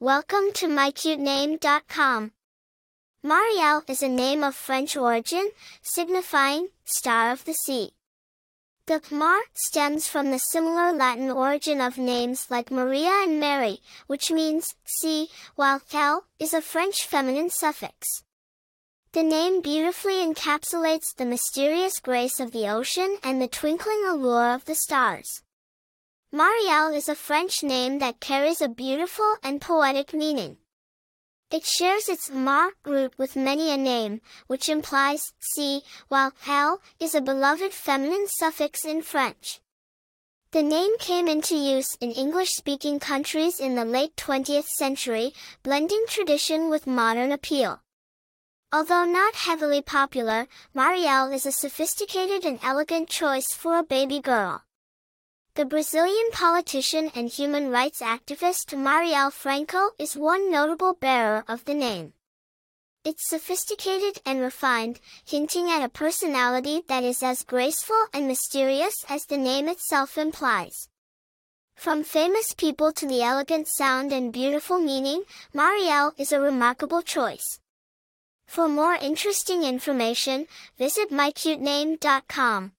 Welcome to mycutename.com. Marielle is a name of French origin, signifying star of the sea. The Mar stems from the similar Latin origin of names like Maria and Mary, which means sea, while Kel is a French feminine suffix. The name beautifully encapsulates the mysterious grace of the ocean and the twinkling allure of the stars. Marielle is a French name that carries a beautiful and poetic meaning. It shares its mar root with many a name, which implies sea, while hel is a beloved feminine suffix in French. The name came into use in English-speaking countries in the late 20th century, blending tradition with modern appeal. Although not heavily popular, Marielle is a sophisticated and elegant choice for a baby girl. The Brazilian politician and human rights activist Marielle Franco is one notable bearer of the name. It's sophisticated and refined, hinting at a personality that is as graceful and mysterious as the name itself implies. From famous people to the elegant sound and beautiful meaning, Marielle is a remarkable choice. For more interesting information, visit mycutename.com.